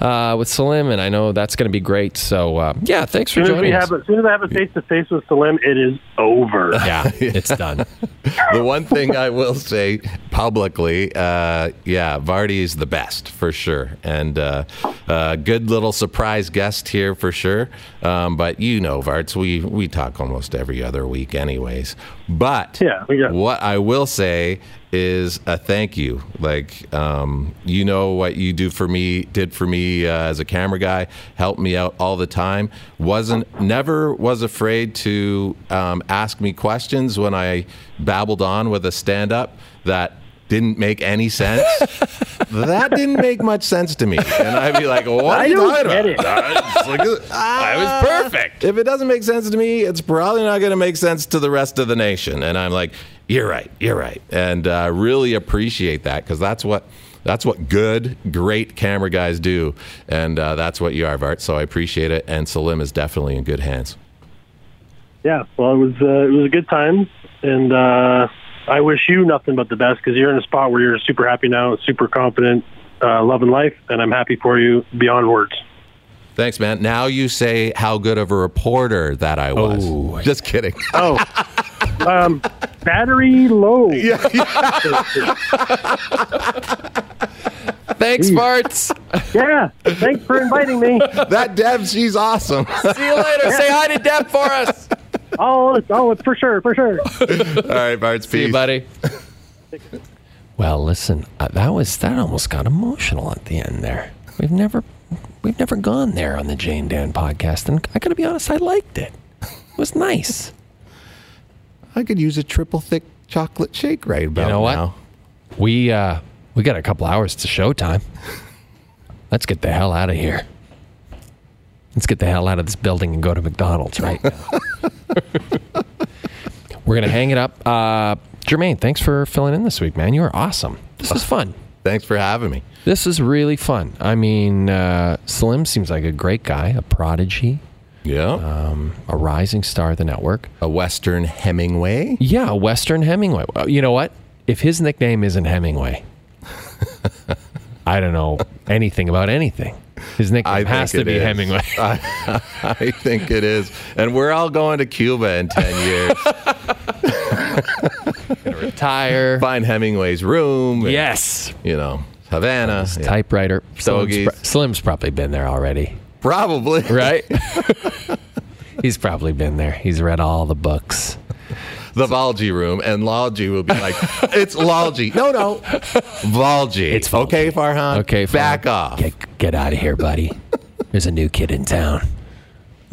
uh, with Salim, and I know that's going to be great. So, uh, yeah, thanks for As soon as, we joining us. have, as soon as I have a face to face with Salim, it is over. (laughs) yeah, it's done. (laughs) the one thing I will say, publicly, uh, yeah, Vardy is the best for sure, and uh, uh, good little surprise guest here for sure. Um, but you know, Varts, we we talk almost every other week, anyways. But Yeah, we what I will say is a thank you. Like, um, you know what you do for me, did for me uh, as a camera guy, helped me out all the time. Wasn't, never was afraid to um, ask me questions when I babbled on with a stand up that didn't make any sense. (laughs) that didn't make much sense to me. And I'd be like, what I are you don't get it. It's (laughs) like, I was ah. perfect. If it doesn't make sense to me, it's probably not going to make sense to the rest of the nation. And I'm like, you're right, you're right, and uh, really appreciate that because that's what that's what good, great camera guys do, and uh, that's what you are, Bart. So I appreciate it, and Salim is definitely in good hands. Yeah, well, it was uh, it was a good time, and uh, I wish you nothing but the best because you're in a spot where you're super happy now, super confident, uh, loving life, and I'm happy for you beyond words. Thanks, man. Now you say how good of a reporter that I was. Oh. Just kidding. Oh, (laughs) um, battery low. Yeah. Thanks, Barts. Yeah, thanks for inviting me. that Deb, she's awesome. See you later. Say hi to Deb for us. Oh, oh, for sure, for sure. All right, Bart. See you, buddy. (laughs) well, listen, uh, that was that almost got emotional at the end there. We've never we've never gone there on the Jay and Dan podcast, and I got to be honest, I liked it. It was nice. I could use a triple thick chocolate shake right about know what? now. We uh we got a couple hours to showtime. Let's get the hell out of here. Let's get the hell out of this building and go to McDonald's right now. (laughs) We're gonna hang it up. Uh, Jermaine, thanks for filling in this week, man. You were awesome. This is fun. Thanks for having me. This is really fun. I mean, uh, Slim seems like a great guy, a prodigy, Yeah. Um, a rising star of the network. a Western Hemingway. Yeah, a Western Hemingway. You know what? If his nickname isn't Hemingway, I don't know anything about anything. His nickname I has to be is. Hemingway. (laughs) I, I think it is. And we're all going to Cuba in 10 years. Retire. Find Hemingway's room. and, Yes. You know, Havana. Yeah. Typewriter. Slim's, Stogies. pro- Slim's probably been there already, Probably. right? (laughs) He's probably been there. He's read all the books. The Valji room. And Lalji will be like, it's Lalji. No, no. Valji. It's Valji. Okay, Farhan. Okay, Back off. Get, get out of here, buddy. There's a new kid in town.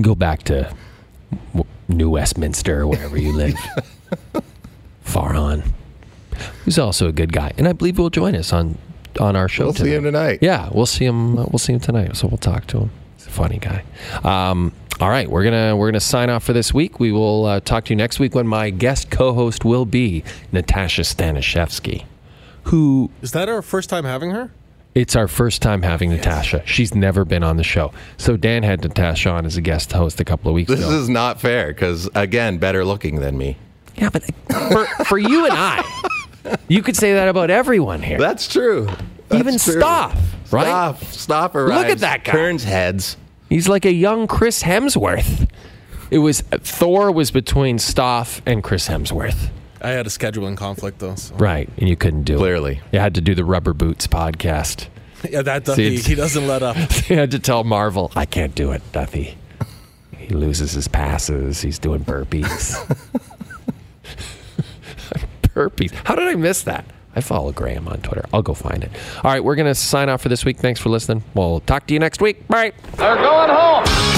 Go back to New Westminster or wherever you live. (laughs) Farhan. He's also a good guy, and I believe he'll join us on on our show. We'll see him tonight. Yeah, we'll see him. Uh, we'll see him tonight. So we'll talk to him. He's a funny guy. Um, all right, we're gonna we're gonna sign off for this week. We will uh, talk to you next week when my guest co-host will be Natasha Staniszewski, who Is that our first time having her? it's our first time having Natasha. She's never been on the show. So Dan had Natasha on as a guest host a couple of weeks This ago. is not fair because, again, better looking than me. yeah, but for, for you and I, you could say that about everyone here. That's true. That's Even true. Stoff, right? Stoff. Stoff arrives. at that guy. Turns heads. He's like a young Chris Hemsworth. It was Thor was between Stoff and Chris Hemsworth. I had a scheduling conflict though. So. Right, and you couldn't do Clearly. it. Clearly, you had to do the Rubber Boots podcast. Yeah, that See, Duthie, it's- he doesn't let up. (laughs) you had to tell Marvel, I can't do it, Duthie. He loses his passes. He's doing burpees. (laughs) (laughs) burpees. How did I miss that? I follow Graham on Twitter. I'll go find it. All right, we're going to sign off for this week. Thanks for listening. We'll talk to you next week. Bye. They're going home.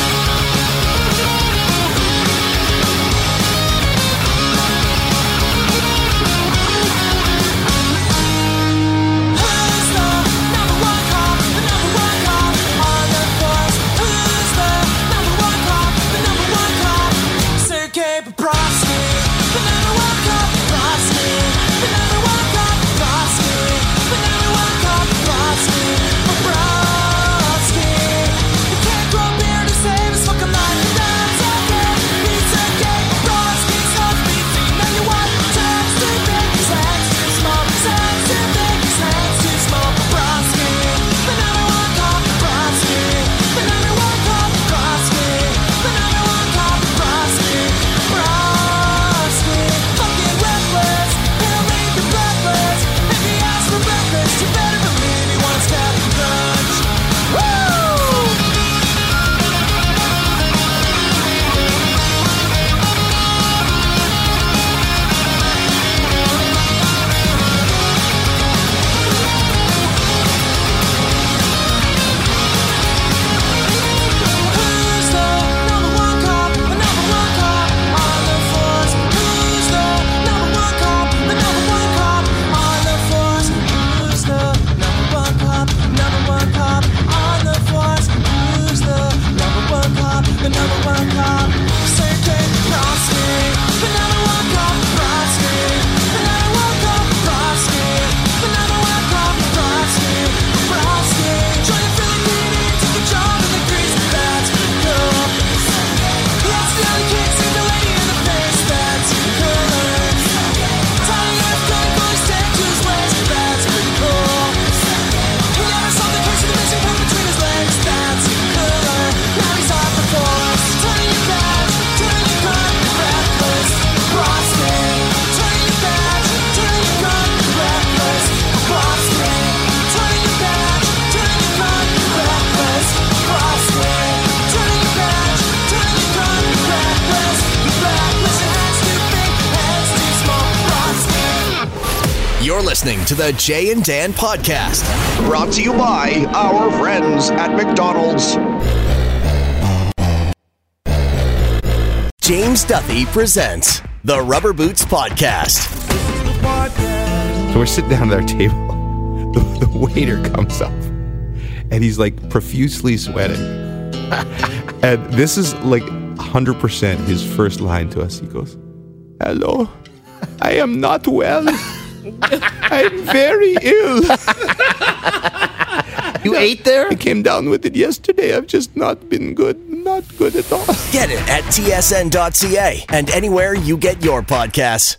To the Jay and Dan podcast. Brought to you by our friends at McDonald's. James Duthie presents the Rubber Boots Podcast. So we're sitting down at our table. (laughs) The, the waiter comes up and he's like profusely sweating. (laughs) and this is like 100% his first line to us. He goes, Hello, I am not well. I'm very ill. (laughs) You ate there? I came down with it yesterday. I've just not been good. Not good at all. Get it at tsn.ca and anywhere you get your podcasts.